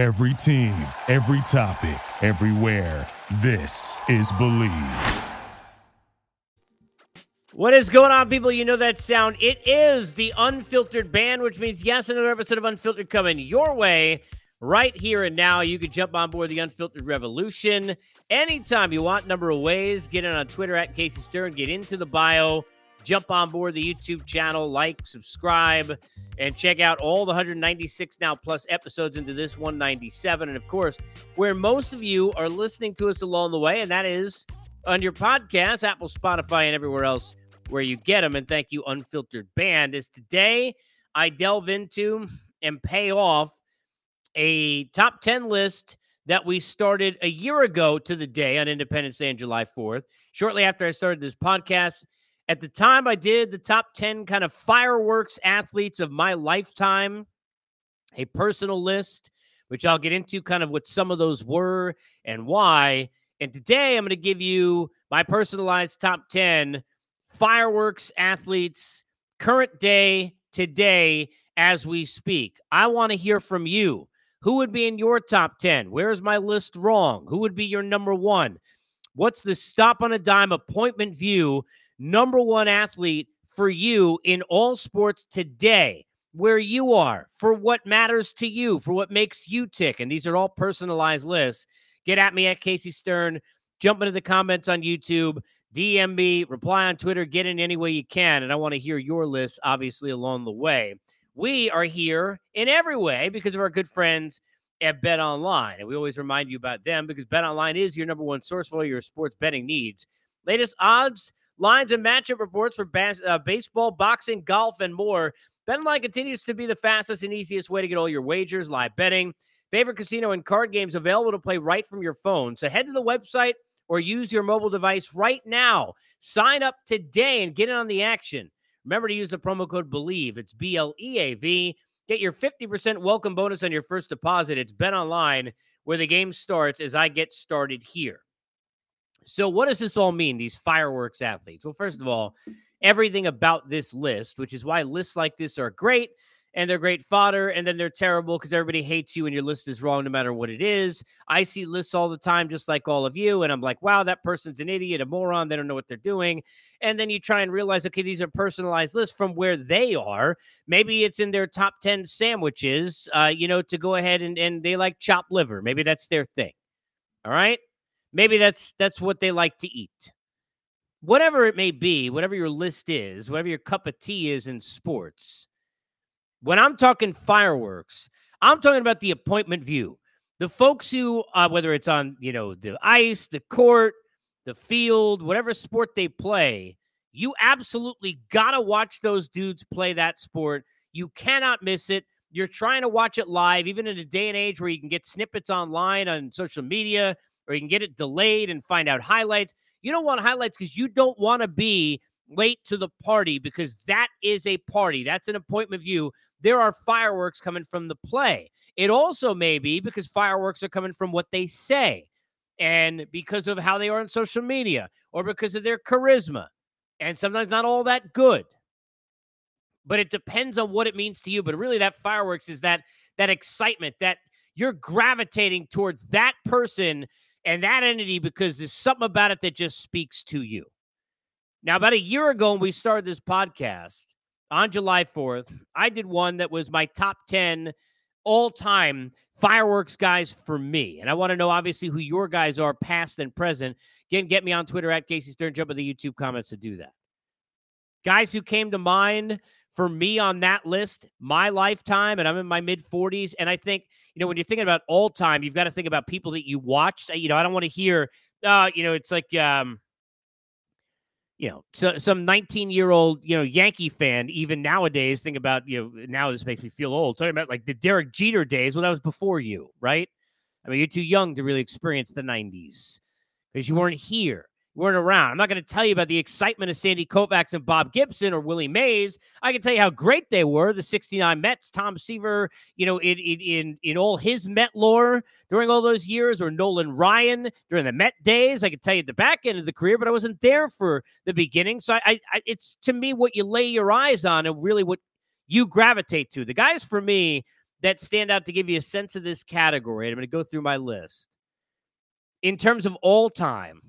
Every team, every topic, everywhere. This is Bleav. What is going on, people? You know that sound. It is the Unfiltered Band, which means, yes, another episode of Unfiltered coming your way right here and now. You can jump on board the Unfiltered Revolution anytime you want. Number of ways. Get in on Twitter at Casey Stern. Get into the bio. Jump on board the YouTube channel. Like, subscribe, and check out all the 196 now plus episodes into this 197. And of course, where most of you are listening to us along the way, and that is on your podcast, Apple, Spotify, and everywhere else where you get them. And thank you, Unfiltered Band. Is today I delve into and pay off a top 10 list that we started a year ago to the day on Independence Day on July 4th. Shortly after I started this podcast, at the time I did the top 10 kind of fireworks athletes of my lifetime, a personal list, which I'll get into kind of what some of those were and why. And today I'm going to give you my personalized top 10 fireworks athletes, current day, today, as we speak. I want to hear from you. Who would be in your top 10? Where's my list wrong? Who would be your number one? What's the stop on a dime appointment view number one athlete for you in all sports today? Where you are, for what matters to you, for what makes you tick. And these are all personalized lists. Get at me at Casey Stern. Jump into the comments on YouTube. DM me, reply on Twitter, get in any way you can. And I want to hear your list, obviously, along the way. We are here in every way because of our good friends at Bet Online. And we always remind you about them because Bet Online is your number one source for all your sports betting needs. Latest odds, lines, and matchup reports for bas- uh, baseball, boxing, golf, and more. BetOnline continues to be the fastest and easiest way to get all your wagers, live betting, favorite casino, and card games available to play right from your phone. So head to the website or use your mobile device right now. Sign up today and get in on the action. Remember to use the promo code BLEAV. It's B L E A V. Get your 50% welcome bonus on your first deposit. It's Bet Online where the game starts as I get started here. So, what does this all mean, these fireworks athletes? Well, first of all, everything about this list, which is why lists like this are great and they're great fodder, and then they're terrible because everybody hates you and your list is wrong no matter what it is. I see lists all the time, just like all of you, and I'm like, wow, that person's an idiot, a moron. They don't know what they're doing. And then you try and realize, okay, these are personalized lists from where they are. Maybe it's in their top 10 sandwiches, uh, you know, to go ahead and, and they like chopped liver. Maybe that's their thing. All right. Maybe that's that's what they like to eat. Whatever it may be, whatever your list is, whatever your cup of tea is in sports, when I'm talking fireworks, I'm talking about the appointment view. The folks who, uh, whether it's on you know the ice, the court, the field, whatever sport they play, you absolutely gotta watch those dudes play that sport. You cannot miss it. You're trying to watch it live, even in a day and age where you can get snippets online on social media, or you can get it delayed and find out highlights. You don't want highlights because you don't want to be late to the party because that is a party. That's an appointment view. There are fireworks coming from the play. It also may be because fireworks are coming from what they say and because of how they are on social media or because of their charisma. And sometimes not all that good. But it depends on what it means to you. But really, that fireworks is that that excitement that you're gravitating towards that person and that entity because there's something about it that just speaks to you. Now, about a year ago, when we started this podcast on July 4th, I did one that was my top 10 all time fireworks guys for me. And I want to know, obviously, who your guys are, past and present. Again, get me on Twitter at Casey Stern. Jump in the YouTube comments to do that. Guys who came to mind for me on that list, my lifetime, and I'm in my mid 40s. And I think, you know, when you're thinking about all time, you've got to think about people that you watched. You know, I don't want to hear, uh, you know, it's like, um, you know, so, some 19 year old, you know, Yankee fan, even nowadays, think about, you know, now this makes me feel old. Talking about like the Derek Jeter days. Well, that was before you, right? I mean, you're too young to really experience the 90s because you weren't here weren't around. I'm not going to tell you about the excitement of Sandy Koufax and Bob Gibson or Willie Mays. I can tell you how great they were. The '69 Mets, Tom Seaver, you know, in in in all his Met lore during all those years, or Nolan Ryan during the Met days. I can tell you the back end of the career, but I wasn't there for the beginning. So I, I it's to me what you lay your eyes on and really what you gravitate to. The guys for me that stand out to give you a sense of this category. I'm going to go through my list. In terms of all time,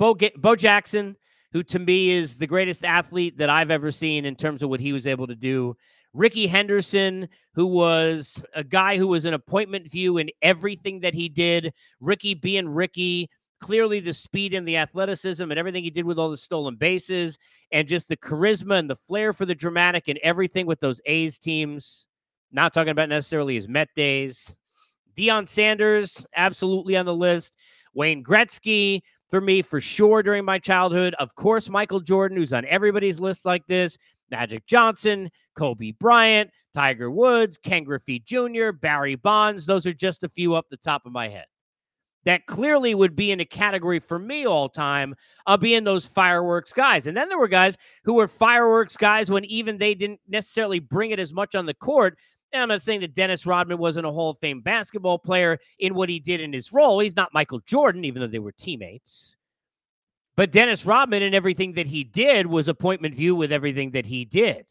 Bo, Bo Jackson, who to me is the greatest athlete that I've ever seen in terms of what he was able to do. Ricky Henderson, who was a guy who was an appointment view in everything that he did. Ricky being Ricky, clearly the speed and the athleticism and everything he did with all the stolen bases and just the charisma and the flair for the dramatic and everything with those A's teams. Not talking about necessarily his Met days. Deion Sanders, absolutely on the list. Wayne Gretzky, for me, for sure, during my childhood. Of course, Michael Jordan, who's on everybody's list like this. Magic Johnson, Kobe Bryant, Tiger Woods, Ken Griffey Jr., Barry Bonds. Those are just a few up the top of my head. That clearly would be in a category for me all time of being those fireworks guys. And then there were guys who were fireworks guys when even they didn't necessarily bring it as much on the court. And I'm not saying that Dennis Rodman wasn't a Hall of Fame basketball player in what he did in his role. He's not Michael Jordan, even though they were teammates. But Dennis Rodman and everything that he did was appointment view with everything that he did.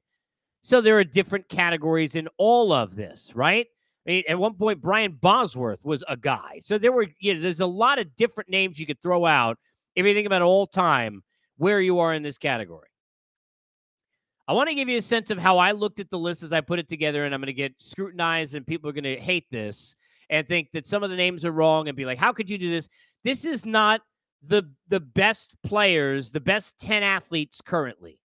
So there are different categories in all of this, right? I mean, at one point, Brian Bosworth was a guy. So there were, you know, there's a lot of different names you could throw out if you think about all time where you are in this category. I want to give you a sense of how I looked at the list as I put it together, and I'm going to get scrutinized, and people are going to hate this and think that some of the names are wrong and be like, "How could you do this?" This is not the the best players, the best 10 athletes currently.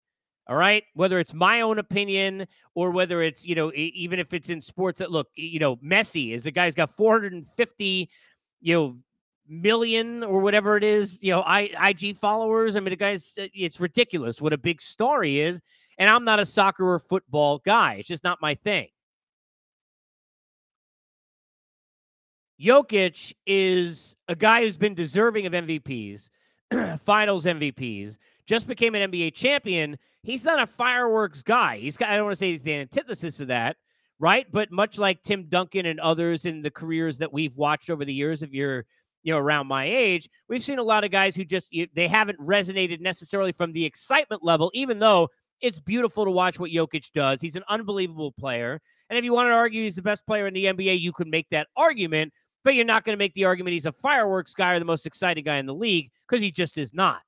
All right, whether it's my own opinion or whether it's you know even if it's in sports that look you know Messi is a guy who's got 450 you know million or whatever it is you know I, IG followers. I mean, the guy's uh, it's ridiculous what a big star he is, and I'm not a soccer or football guy. It's just not my thing. Jokic is a guy who's been deserving of MVPs, finals MVPs, just became an NBA champion. He's not a fireworks guy. He's got, I don't want to say he's the antithesis of that, right? But much like Tim Duncan and others in the careers that we've watched over the years, if you're you know around my age we've seen a lot of guys who just they haven't resonated necessarily from the excitement level even though it's beautiful to watch what Jokic does. He's an unbelievable player. And if you want to argue he's the best player in the NBA, you can make that argument but you're not going to make the argument he's a fireworks guy or the most exciting guy in the league because he just is not.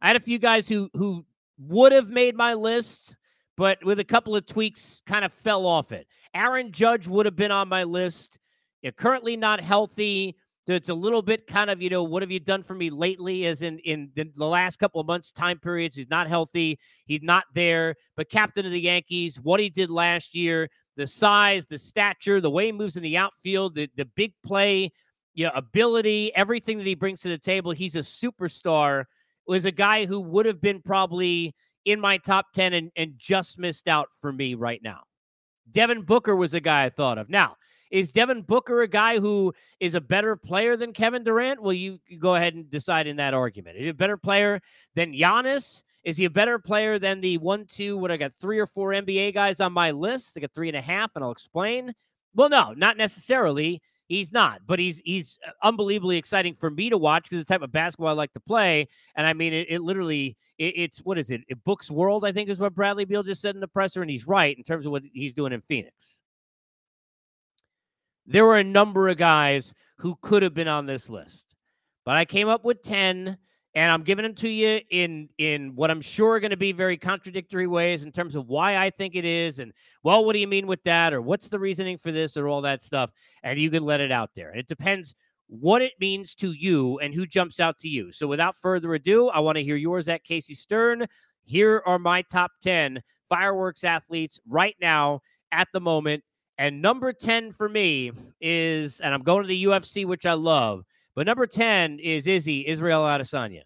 I had a few guys who who would have made my list, but with a couple of tweaks, kind of fell off it. Aaron Judge would have been on my list. You're currently not healthy. It's a little bit kind of, you know, what have you done for me lately? As in in the, the last couple of months, time periods, he's not healthy. He's not there. But captain of the Yankees, what he did last year, the size, the stature, the way he moves in the outfield, the, the big play, you know, ability, everything that he brings to the table. He's a superstar. Was a guy who would have been probably in my top 10 and, and just missed out for me right now. Devin Booker was a guy I thought of. Now, is Devin Booker a guy who is a better player than Kevin Durant? Well, you, you go ahead and decide in that argument. Is he a better player than Giannis? Is he a better player than the one, two, what I got three or four NBA guys on my list? I got three and a half, and I'll explain. Well, no, not necessarily. He's not, but he's he's uh, unbelievably exciting for me to watch because the type of basketball I like to play. And I mean, it, it literally it, it's what is it? it? Books World, I think, is what Bradley Beal just said in the presser, and he's right in terms of what he's doing in Phoenix. There were a number of guys who could have been on this list, but I came up with ten and I'm giving them to you in in what I'm sure are going to be very contradictory ways in terms of why I think it is, and well, what do you mean with that, or what's the reasoning for this, or all that stuff, and you can let it out there. And it depends what it means to you and who jumps out to you. So, without further ado, I want to hear yours at Casey Stern. Here are my top ten fireworks athletes right now at the moment, and number ten for me is, and I'm going to the UFC, which I love. But number 10 is Izzy, Israel Adesanya.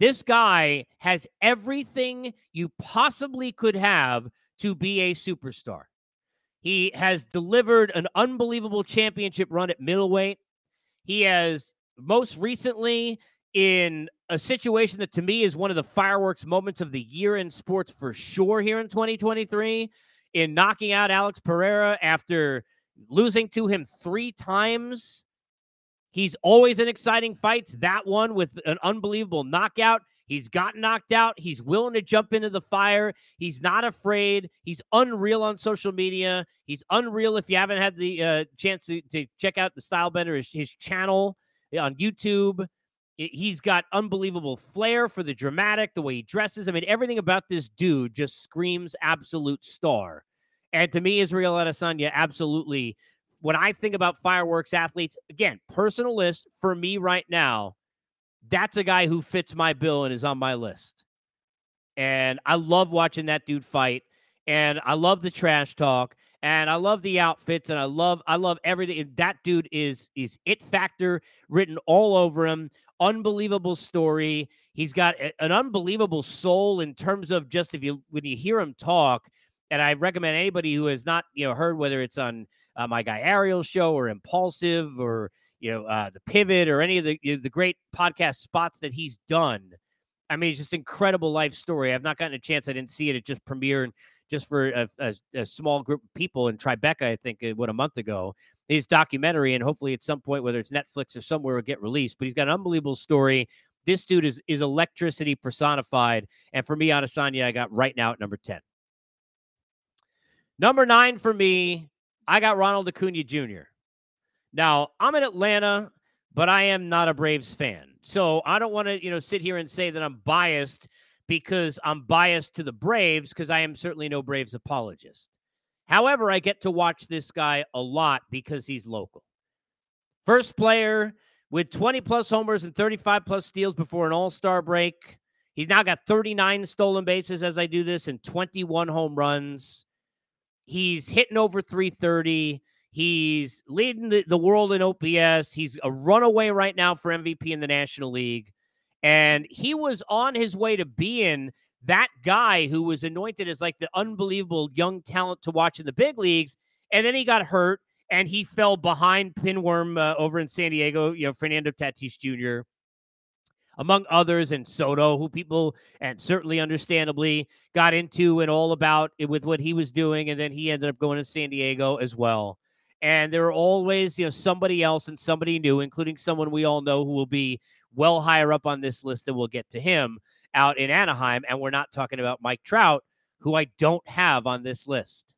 This guy has everything you possibly could have to be a superstar. He has delivered an unbelievable championship run at middleweight. He has most recently in a situation that to me is one of the fireworks moments of the year in sports for sure here in 2023 in knocking out Alex Pereira after losing to him three times He's always in exciting fights. That one with an unbelievable knockout. He's got knocked out. He's willing to jump into the fire. He's not afraid. He's unreal on social media. He's unreal if you haven't had the uh, chance to, to, check out the Stylebender, his, his channel on YouTube. He's got unbelievable flair for the dramatic, the way he dresses. I mean, everything about this dude just screams absolute star. And to me, Israel Adesanya absolutely. When I think about fireworks athletes, again, personal list for me right now, that's a guy who fits my bill and is on my list. And I love watching that dude fight. And I love the trash talk. And I love the outfits. And I love, I love everything. That dude is is it factor written all over him. Unbelievable story. He's got a, an unbelievable soul in terms of just if you when you hear him talk. And I recommend anybody who has not, you know, heard whether it's on uh, my guy Ariel's show or Impulsive or you know, uh, the pivot or any of the you know, the great podcast spots that he's done. I mean, it's just incredible life story. I've not gotten a chance. I didn't see it. It just premiered just for a, a, a small group of people in Tribeca. I think uh, what a month ago. His documentary, and hopefully at some point, whether it's Netflix or somewhere, will get released. But he's got an unbelievable story. This dude is is electricity personified. And for me, Adesanya, I got right now at number ten. Number nine for me, I got Ronald Acuna Jr. Now, I'm in Atlanta, but I am not a Braves fan. So I don't want to, you know, sit here and say that I'm biased because I'm biased to the Braves because I am certainly no Braves apologist. However, I get to watch this guy a lot because he's local. First player with 20 plus homers and 35 plus steals before an all star break. He's now got 39 stolen bases as I do this and 21 home runs. He's hitting over 330. He's leading the, the world in OPS. He's a runaway right now for MVP in the National League. And he was on his way to being that guy who was anointed as like the unbelievable young talent to watch in the big leagues. And then he got hurt and he fell behind Pinworm uh, over in San Diego, you know, Fernando Tatis Jr., among others, and Soto, who people, and certainly understandably, got into and all about it with what he was doing. And then he ended up going to San Diego as well and there are always you know somebody else and somebody new including someone we all know who will be well higher up on this list and we'll get to him out in Anaheim and we're not talking about Mike Trout who I don't have on this list.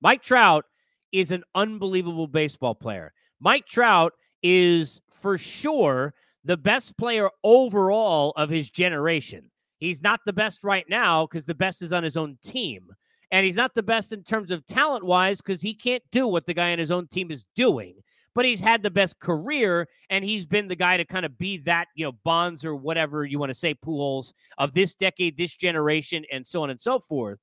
Mike Trout is an unbelievable baseball player. Mike Trout is for sure the best player overall of his generation. He's not the best right now because the best is on his own team. And he's not the best in terms of talent wise because he can't do what the guy on his own team is doing. But he's had the best career, and he's been the guy to kind of be that, you know, Bonds or whatever you want to say, Pujols of this decade, this generation, and so on and so forth.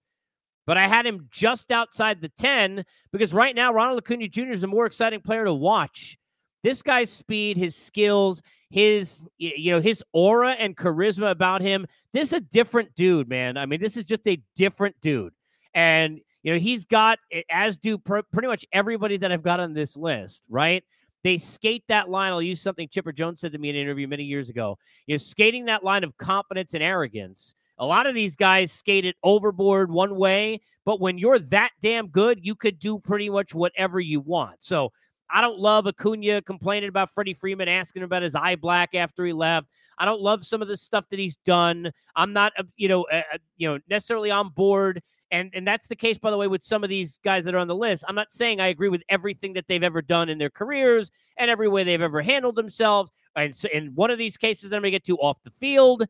But I had him just outside the 10 because right now, Ronald Acuna Jr. is a more exciting player to watch. This guy's speed, his skills, his you know his aura and charisma about him. This is a different dude, man. I mean, this is just a different dude. And, you know, he's got, as do pr- pretty much everybody that I've got on this list, right? They skate that line. I'll use something Chipper Jones said to me in an interview many years ago. You know, skating that line of confidence and arrogance. A lot of these guys skated overboard one way, but when you're that damn good, you could do pretty much whatever you want. So I don't love Acuna complaining about Freddie Freeman, asking about his eye black after he left. I don't love some of the stuff that he's done. I'm not, uh, you know, uh, uh, you know, necessarily on board and and that's the case by the way with some of these guys that are on the list. I'm not saying i agree with everything that they've ever done in their careers and every way they've ever handled themselves and so in one of these cases that i'm going to get to off the field.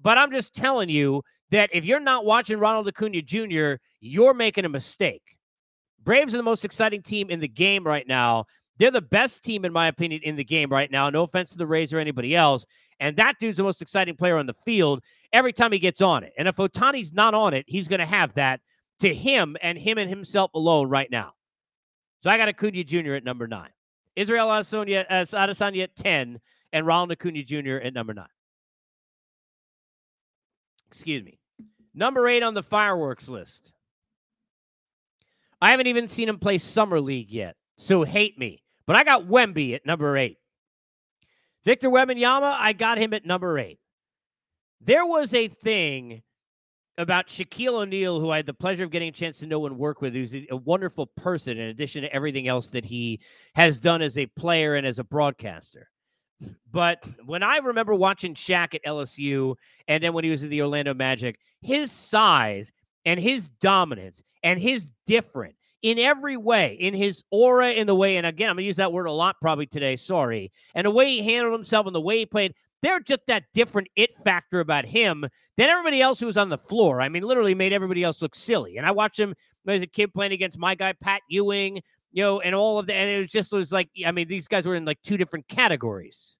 But i'm just telling you that if you're not watching ronald acuna jr you're making a mistake. Braves are the most exciting team in the game right now they're the best team in my opinion in the game right now no offense to the rays or anybody else and that dude's the most exciting player on the field every time he gets on it. And if Ohtani's not on it, he's going to have that to him and him and himself alone right now. So I got Acuna Jr. at number nine. Israel Adesanya, uh, Adesanya at 10, and Ronald Acuna Jr. at number nine. Excuse me. Number eight on the fireworks list. I haven't even seen him play Summer League yet, so hate me. But I got Wemby at number eight. Victor Wembanyama, I got him at number eight. There was a thing about Shaquille O'Neal, who I had the pleasure of getting a chance to know and work with, who's a wonderful person in addition to everything else that he has done as a player and as a broadcaster. But when I remember watching Shaq at LSU and then when he was in the Orlando Magic, his size and his dominance and his different in every way, in his aura, in the way, and again, I'm gonna use that word a lot probably today, sorry, and the way he handled himself and the way he played, they're just that different it factor about him than everybody else who was on the floor. I mean, literally made everybody else look silly. And I watched him as a kid playing against my guy, Pat Ewing, you know, and all of that. And it was just, it was like, I mean, these guys were in like two different categories.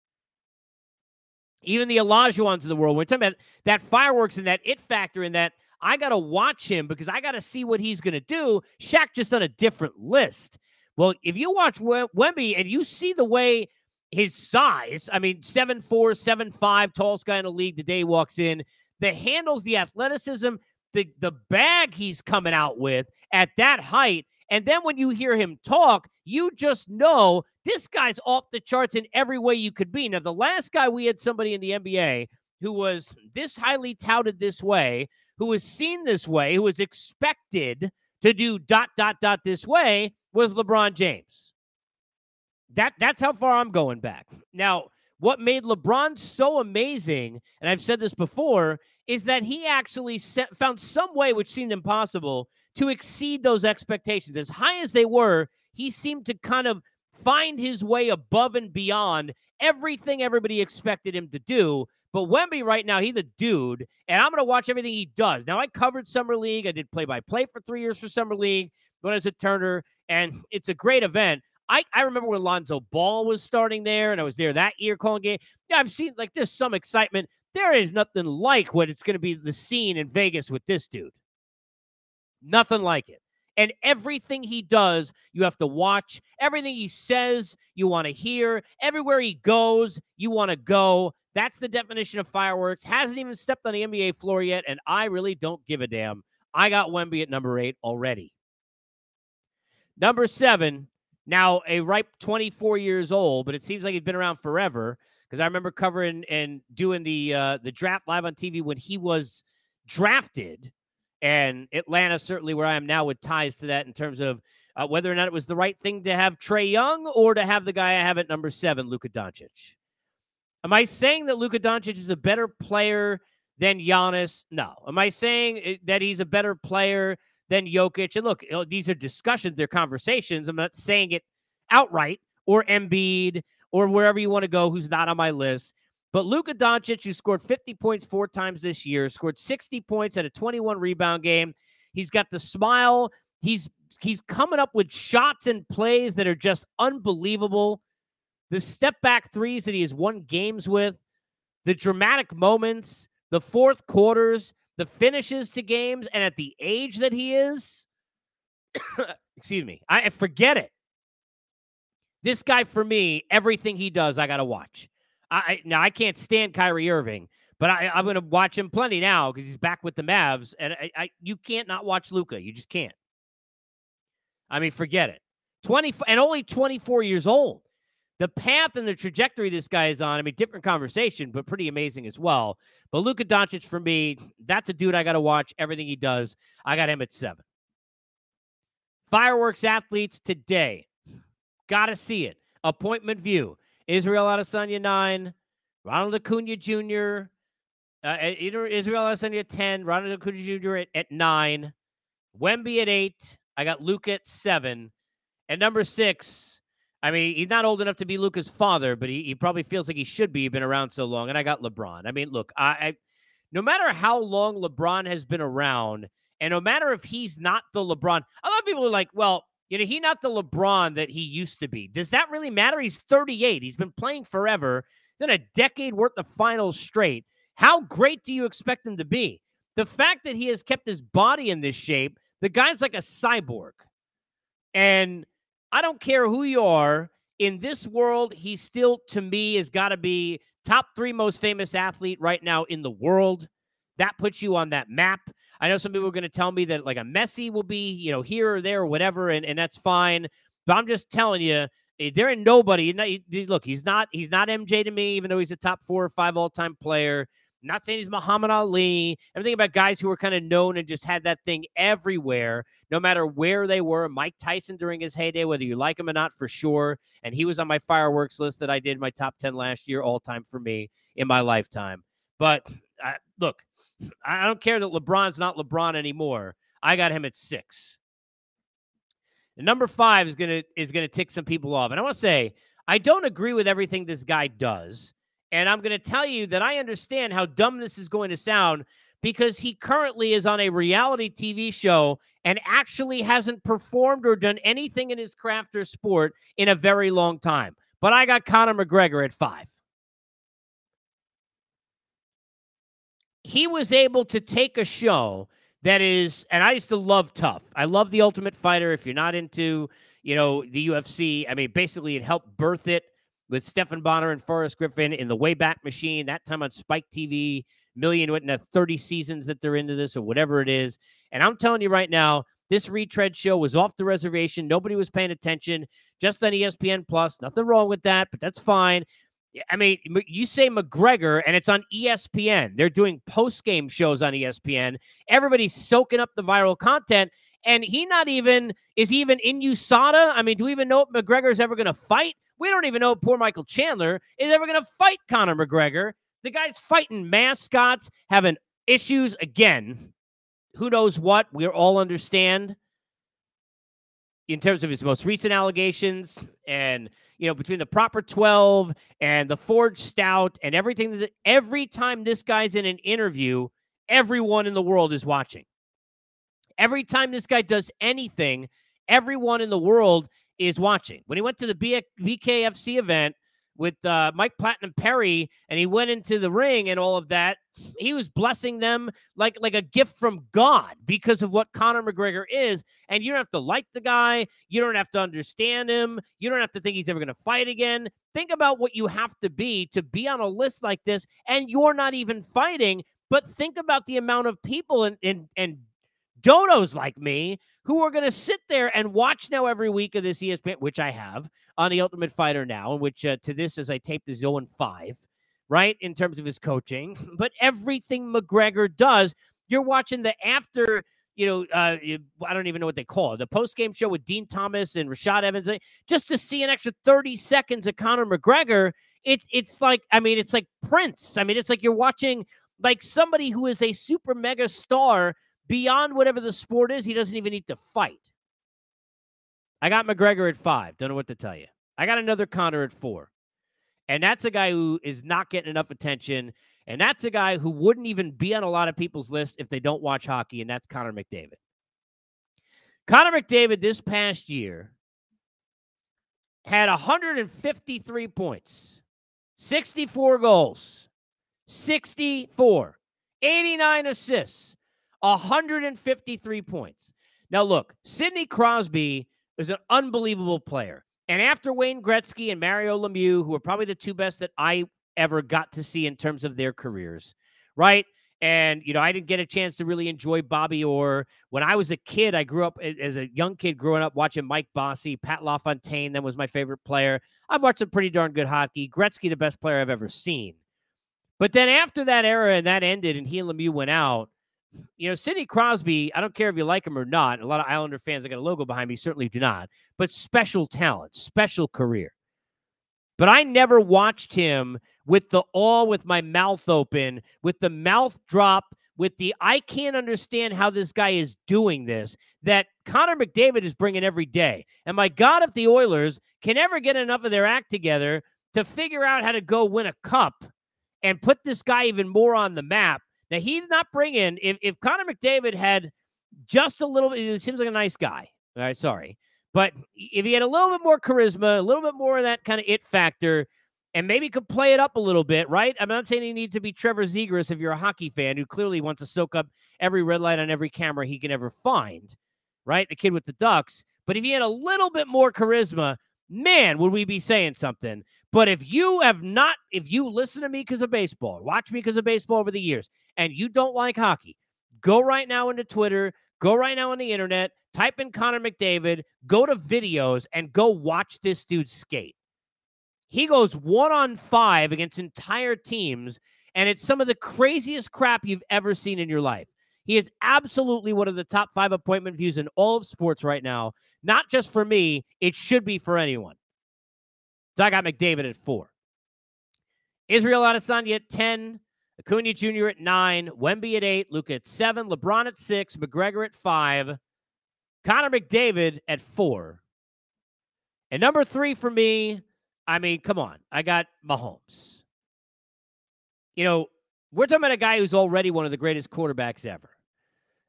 Even the Olajuwons of the world, we're talking about that fireworks and that it factor and that I got to watch him because I got to see what he's going to do. Shaq just on a different list. Well, if you watch Wemby and you see the way his size, I mean, seven four, seven five, tallest guy in the league the day walks in, the handles, the athleticism, the, the bag he's coming out with at that height. And then when you hear him talk, you just know this guy's off the charts in every way you could be. Now, the last guy we had somebody in the NBA who was this highly touted this way, who was seen this way, who was expected to do dot, dot, dot this way was LeBron James. That that's how far I'm going back. Now, what made LeBron so amazing, and I've said this before, is that he actually set, found some way which seemed impossible to exceed those expectations. As high as they were, he seemed to kind of find his way above and beyond everything everybody expected him to do. But Wemby right now, he's the dude, and I'm going to watch everything he does. Now, I covered Summer League. I did play by play for three years for Summer League when I was at Turner, and it's a great event. I, I remember when Lonzo Ball was starting there, and I was there that year calling game. Yeah, I've seen like there's some excitement. There is nothing like what it's going to be the scene in Vegas with this dude. Nothing like it. And everything he does, you have to watch. Everything he says, you want to hear. Everywhere he goes, you want to go. That's the definition of fireworks. Hasn't even stepped on the NBA floor yet, and I really don't give a damn. I got Wemby at number eight already. Number seven, now a ripe 24 years old, but it seems like he's been around forever. Because I remember covering and doing the uh, the draft live on TV when he was drafted, and Atlanta certainly where I am now with ties to that in terms of uh, whether or not it was the right thing to have Trae Young or to have the guy I have at number seven, Luka Doncic. Am I saying that Luka Doncic is a better player than Giannis? No. Am I saying eh, that he's a better player than Jokic. And look, these are discussions, they're conversations. I'm not saying it outright or Embiid or wherever you want to go who's not on my list. But Luka Doncic, who scored 50 points four times this year, scored 60 points at a 21 rebound game. He's got the smile. He's he's coming up with shots and plays that are just unbelievable. The step back threes that he has won games with, the dramatic moments, the fourth quarters, the finishes to games, and at the age that he is, excuse me, I forget it. This guy, for me, everything he does, I got to watch. I now I can't stand Kyrie Irving, but I, am going to watch him plenty now because he's back with the Mavs, and I, I you can't not watch Luka. You just can't. I mean, forget it. Twenty and only 24 years old the path and the trajectory this guy is on, I mean, different conversation, but pretty amazing as well. But Luka Doncic, for me, that's a dude I got to watch everything he does. I got him at seven. Fireworks athletes today. Got to see it. Appointment view. Israel Adesanya, nine. Ronald Acuna Jr., uh, Israel Adesanya at 10. Ronald Acuna Jr. At, at nine. Wemby at eight. I got Luka at seven. And number six, I mean, he's not old enough to be Luka's father, but he, he probably feels like he should be. He's been around so long, and I got LeBron. I mean, look, I, I no matter how long LeBron has been around, and no matter if he's not the LeBron, a lot of people are like, well, you know, he not the LeBron that he used to be. Does that really matter? He's 38. He's been playing forever. He's in a decade worth of finals straight. How great do you expect him to be? The fact that he has kept his body in this shape, the guy's like a cyborg. And I don't care who you are in this world. He still, to me, has got to be top three most famous athlete right now in the world. That puts you on that map. I know some people are going to tell me that like a Messi will be, you know, here or there or whatever, and, and that's fine. But I'm just telling you, eh, there ain't nobody. Look, he's not he's not MJ to me, even though he's a top four or five all time player. I'm not saying he's Muhammad Ali. I'm thinking about guys who were kind of known and just had that thing everywhere, no matter where they were. Mike Tyson during his heyday, whether you like him or not, for sure. And he was on my fireworks list that I did my top 10 last year, all time for me in my lifetime. But look, I don't care that LeBron's not LeBron anymore. I got him at six. The number five is gonna is gonna tick some people off, and I want to say I don't agree with everything this guy does, and I'm gonna tell you that I understand how dumb this is going to sound because he currently is on a reality TV show and actually hasn't performed or done anything in his craft or sport in a very long time. But I got Conor McGregor at five. He was able to take a show that is, and I used to love Tough. I love the Ultimate Fighter. If you're not into, you know, the UFC, I mean, basically it helped birth it with Stephan Bonnar and Forrest Griffin in the Wayback Machine. That time on Spike TV, million, what, the 30 seasons that they're into this or whatever it is. And I'm telling you right now, this retread show was off the reservation. Nobody was paying attention. Just on ESPN Plus. Nothing wrong with that, but that's fine. I mean, you say McGregor, and it's on ESPN. They're doing post game shows on ESPN. Everybody's soaking up the viral content, and he not even is he even in USADA. I mean, do we even know if McGregor's ever going to fight? We don't even know if poor Michael Chandler is ever going to fight Conor McGregor. The guy's fighting mascots, having issues again. Who knows what? We all understand in terms of his most recent allegations and you know between the proper 12 and the forged stout and everything that every time this guy's in an interview everyone in the world is watching. Every time this guy does anything everyone in the world is watching. When he went to the BKFC event with uh, Mike Platinum Perry, and he went into the ring and all of that. He was blessing them like like a gift from God because of what Conor McGregor is. And you don't have to like the guy. You don't have to understand him. You don't have to think he's ever going to fight again. Think about what you have to be to be on a list like this, and you're not even fighting. But think about the amount of people and and and dodos like me who are going to sit there and watch now every week of this ESPN, which I have on the Ultimate Fighter now, and which uh, to this as I tape the 0 and 5, right, in terms of his coaching. But everything McGregor does, you're watching the after, you know, uh, I don't even know what they call it, the post game show with Din Thomas and Rashad Evans, just to see an extra 30 seconds of Conor McGregor. It's it's like I mean it's like Prince. I mean it's like you're watching like somebody who is a super mega star beyond whatever the sport is, he doesn't even need to fight. I got McGregor at five. Don't know what to tell you. I got another Conor at four. And that's a guy who is not getting enough attention. And that's a guy who wouldn't even be on a lot of people's list if they don't watch hockey, and that's Connor McDavid. Connor McDavid this past year had 153 points, 64 goals, 64, 89 assists, 153 points. Now, look, Sidney Crosby is an unbelievable player. And after Wayne Gretzky and Mario Lemieux, who are probably the two best that I ever got to see in terms of their careers, right? And, you know, I didn't get a chance to really enjoy Bobby Orr. When I was a kid, I grew up as a young kid growing up watching Mike Bossy, Pat LaFontaine, that was my favorite player. I've watched some pretty darn good hockey. Gretzky, the best player I've ever seen. But then after that era and that ended and he and Lemieux went out, you know, Sidney Crosby, I don't care if you like him or not. A lot of Islander fans, I got a logo behind me, certainly do not, but special talent, special career. But I never watched him with the awe with my mouth open, with the mouth drop, with the I can't understand how this guy is doing this that Connor McDavid is bringing every day. And my God, if the Oilers can ever get enough of their act together to figure out how to go win a cup and put this guy even more on the map, now he's not bringing. If if Connor McDavid had just a little, bit, it seems like a nice guy. All right, sorry, but if he had a little bit more charisma, a little bit more of that kind of it factor, and maybe could play it up a little bit, right? I'm not saying he needs to be Trevor Zegras if you're a hockey fan who clearly wants to soak up every red light on every camera he can ever find, right? The kid with the Ducks. But if he had a little bit more charisma, man, would we be saying something? But if you have not, if you listen to me because of baseball, watch me because of baseball over the years, and you don't like hockey, go right now into Twitter, go right now on the internet, type in Connor McDavid, go to videos, and go watch this dude skate. He goes one on five against entire teams And it's some of the craziest crap you've ever seen in your life. He is absolutely one of the top five appointment views in all of sports right now. Not just for me, it should be for anyone. So I got McDavid at four. Israel Adesanya at 10, Acuna Jr. at nine, Wemby at eight, Luka at seven, LeBron at six, McGregor at five, Connor McDavid at four. And number three for me, I mean, come on, I got Mahomes. You know, we're talking about a guy who's already one of the greatest quarterbacks ever.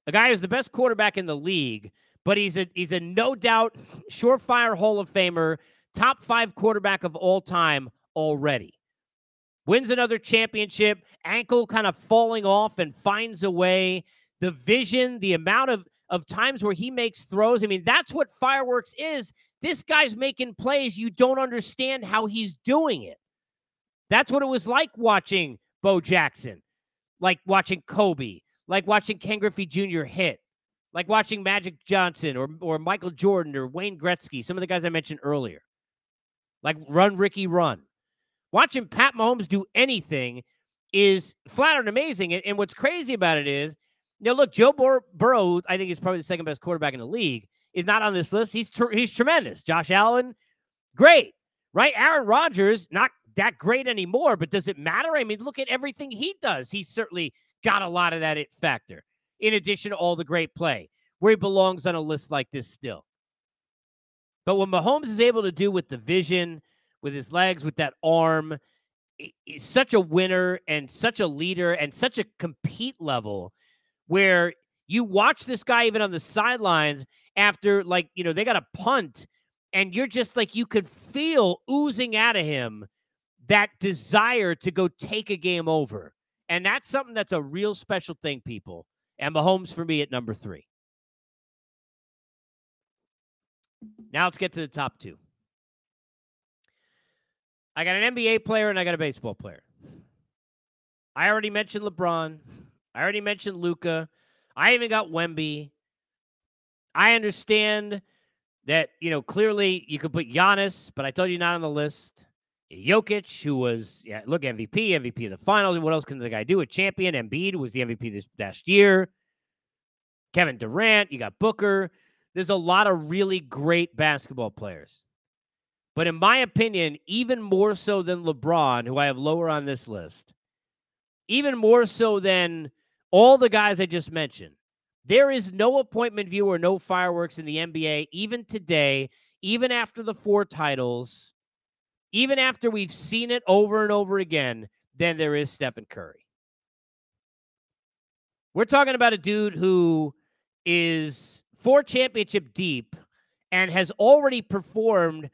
A guy who's the best quarterback in the league, but he's a he's a no doubt surefire Hall of Famer, top five quarterback of all time already wins another championship, ankle kind of falling off and finds a way. The vision, the amount of, of times where he makes throws. I mean, that's what fireworks is. This guy's making plays. You don't understand how he's doing it. That's what it was like watching Bo Jackson, like watching Kobe, like watching Ken Griffey Jr. hit, like watching Magic Johnson or, or Michael Jordan or Wayne Gretzky, some of the guys I mentioned earlier. Like run, Ricky, run. Watching Pat Mahomes do anything is flat out amazing. And, and what's crazy about it is, you know, look, Joe Bur- Burrow, I think is probably the second best quarterback in the league, is not on this list. He's he's tremendous. Josh Allen, great, right? Aaron Rodgers, not that great anymore, but does it matter? I mean, look at everything he does. He's certainly got a lot of that it factor, in addition to all the great play, where he belongs on a list like this still. But what Mahomes is able to do with the vision, with his legs, with that arm. He's such a winner and such a leader and such a compete level where you watch this guy even on the sidelines after, like, you know, they got a punt and you're just like, you could feel oozing out of him that desire to go take a game over. And that's something that's a real special thing, people. And Mahomes for me at number three. Now let's get to the top two. I got an NBA player and I got a baseball player. I already mentioned LeBron. I already mentioned Luka. I even got Wemby. I understand that, you know, clearly you could put Giannis, but I told you not on the list. Jokic, who was, yeah, look, MVP, MVP of the finals. What else can the guy do? A champion. Embiid was the MVP this last year. Kevin Durant, you got Booker. There's a lot of really great basketball players. But in my opinion, even more so than LeBron, who I have lower on this list, even more so than all the guys I just mentioned, there is no appointment view or no fireworks in the NBA, even today, even after the four titles, even after we've seen it over and over again, than there is Stephen Curry. We're talking about a dude who is four championship deep and has already performed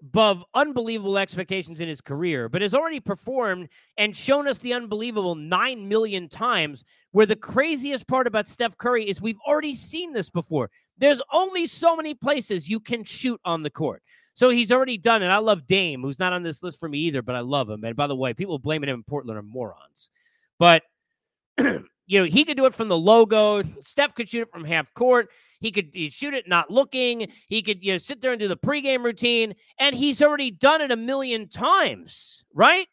above unbelievable expectations in his career, but has already performed and shown us the unbelievable 9 million times. Where the craziest part about Steph Curry is we've already seen this before. There's only so many places you can shoot on the court. So he's already done it. I love Dame, who's not on this list for me either, but I love him. And by the way, people blaming him in Portland are morons. But you know, he could do it from the logo. Steph could shoot it from half court. He could shoot it not looking. He could you know sit there and do the pregame routine, and he's already done it a million times, right?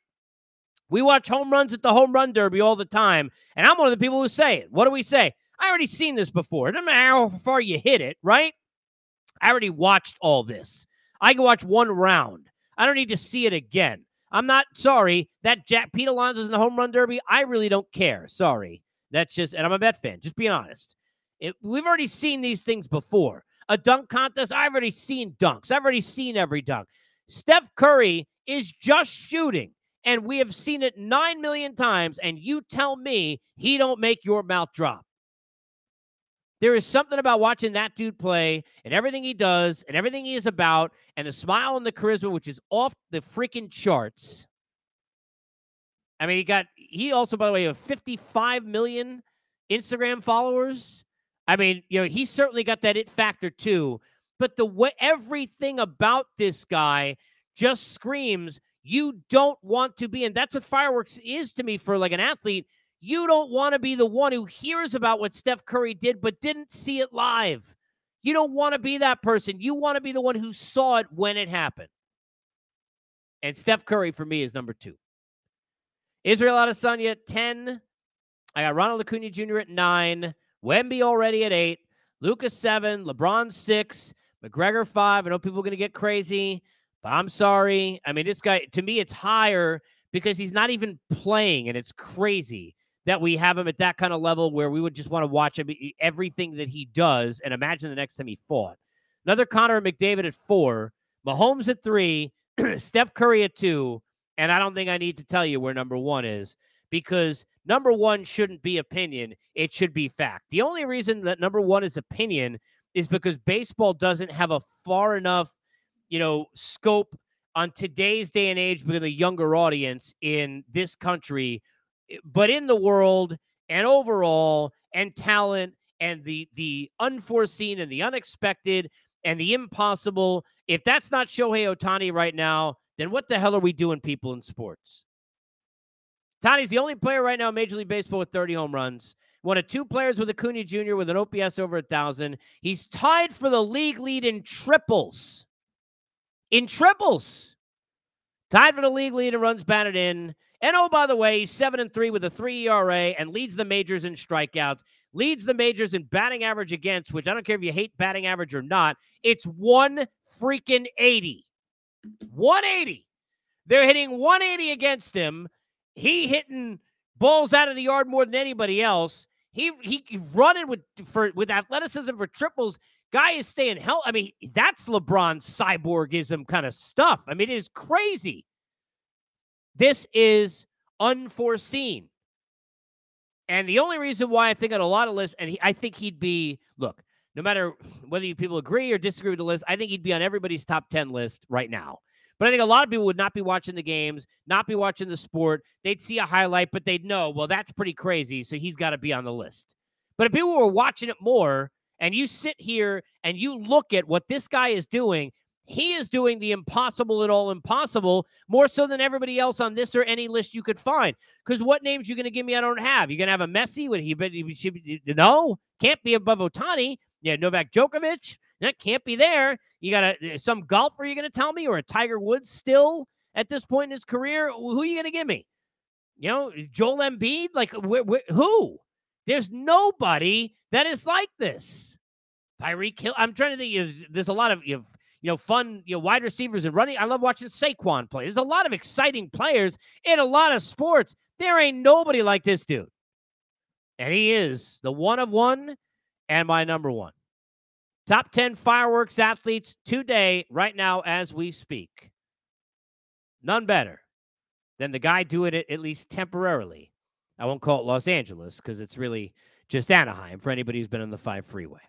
We watch home runs at the home run derby all the time, and I'm one of the people who say it. What do we say? I already seen this before. It doesn't matter how far you hit it, right? I already watched all this. I can watch one round. I don't need to see it again. I'm not sorry that Jack Pete Alonso's in the home run derby. I really don't care. Sorry. That's just, and I'm a Met fan. Just being honest. It, we've already seen these things before. A dunk contest, I've already seen dunks. I've already seen every dunk. Steph Curry is just shooting, and we have seen it 9 million times, and you tell me he don't make your mouth drop. There is something about watching that dude play and everything he does and everything he is about and the smile and the charisma, which is off the freaking charts. I mean, he got, he also, by the way, have 55 million Instagram followers. I mean, you know, he certainly got that it factor too. But the way everything about this guy just screams you don't want to be, and that's what fireworks is to me for like an athlete. You don't want to be the one who hears about what Steph Curry did but didn't see it live. You don't want to be that person. You want to be the one who saw it when it happened. And Steph Curry for me is number two. Israel Adesanya at 10. I got Ronald Acuna Jr. at 9. Wemby already at 8. Lucas 7. LeBron 6. McGregor 5. I know people are going to get crazy, but I'm sorry. I mean, this guy, to me, it's higher because he's not even playing, and it's crazy that we have him at that kind of level where we would just want to watch him everything that he does and imagine the next time he fought. Another Connor McDavid at four, Mahomes at three, Steph Curry at two, and I don't think I need to tell you where number one is because number one shouldn't be opinion. It should be fact. The only reason that number one is opinion is because baseball doesn't have a far enough, you know, scope on today's day and age with a younger audience in this country, eh, but in the world and overall and talent and the the unforeseen and the unexpected and the impossible. If that's not Shohei Ohtani right now, then what the hell are we doing, people in sports? Ohtani's the only player right now in Major League Baseball with 30 home runs. One of two players with Acuna Jr. with an OPS over a thousand. He's tied for the league lead in triples. In triples. Tied for the league lead and runs batted in. And oh, by the way, he's seven and three with a three ERA and leads the majors in strikeouts, leads the majors in batting average against, which I don't care if you hate batting average or not. It's one freaking 80. 180. They're hitting 180 against him. He hitting balls out of the yard more than anybody else. He he running with for with athleticism for triples. Guy is staying hell. I mean, that's LeBron cyborgism kind of stuff. I mean, it is crazy. This is unforeseen. And the only reason why I think on a lot of lists, and he, I think he'd be, look, no matter whether you people agree or disagree with the list, I think he'd be on everybody's top 10 list right now. But I think a lot of people would not be watching the games, not be watching the sport. They'd see a highlight, but they'd know, well, that's pretty crazy. So he's got to be on the list. But if people were watching it more and you sit here and you look at what this guy is doing, he is doing the impossible at all impossible more so than everybody else on this or any list you could find. Because what names you going to give me? I don't have. You're going to have a Messi? Would he? should, no, can't be above Ohtani. Yeah, Novak Djokovic. That can't be there. You got a, uh, some golfer you're going to tell me, or a Tiger Woods still at this point in his career? Who are you going to give me? You know, Joel Embiid? Like, wh- wh- who? There's nobody that is like this. Tyreek Hill. I'm trying to think. There's a lot of you, know fun you know wide receivers and running. I love watching Saquon play. There's a lot of exciting players in a lot of sports. There ain't nobody like this dude, and he is the one of one and my number one. Top 10 fireworks athletes today, right now, as we speak. None better than the guy doing it, at least temporarily. I won't call it Los Angeles because it's really just Anaheim for anybody who's been on the 5 freeway.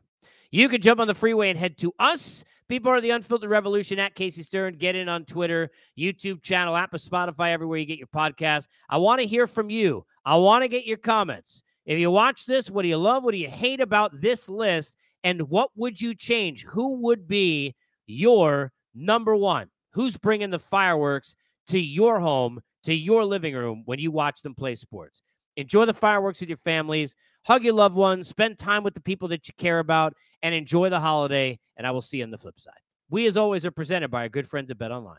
You can jump on the freeway and head to us. People are the Unfiltered Revolution at Casey Stern. Get in on Twitter, YouTube channel, app of Spotify, everywhere you get your podcast. I want to hear from you. I want to get your comments. If you watch this, what do you love? What do you hate about this list? And what would you change? Who would be your number one? Who's bringing the fireworks to your home, to your living room when you watch them play sports? Enjoy the fireworks with your families, hug your loved ones, spend time with the people that you care about, and enjoy the holiday. And I will see you on the flip side. We, as always, are presented by our good friends at Bet Online.